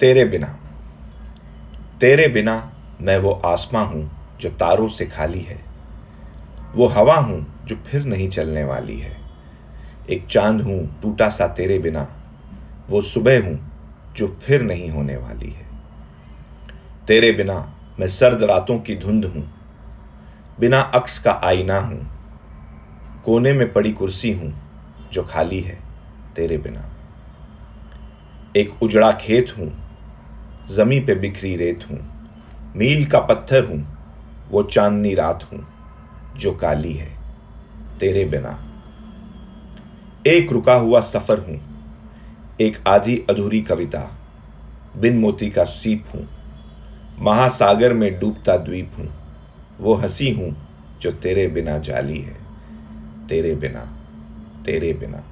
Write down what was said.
तेरे बिना। तेरे बिना मैं वो आसमां हूँ जो तारों से खाली है। वो हवा हूँ जो फिर नहीं चलने वाली है। एक चाँद हूँ टूटा सा तेरे बिना। वो सुबह हूँ जो फिर नहीं होने वाली है। तेरे बिना मैं सर्द रातों की धुंध हूँ। बिना अक्स का आईना हूँ। कोने में पड़ी कुर्सी हूँ जो खाली है तेरे बिना। एक उजड़ा खेत हूँ जमी पे बिखरी रेत हूँ, मील का पत्थर हूँ, वो चांदनी रात हूँ, जो काली है, तेरे बिना। एक रुका हुआ सफ़र हूँ, एक आधी अधूरी कविता, बिन मोती का सीप हूँ, महासागर में डूबता द्वीप हूँ, वो हँसी हूँ, जो तेरे बिना जाली है, तेरे बिना तेरे बिना।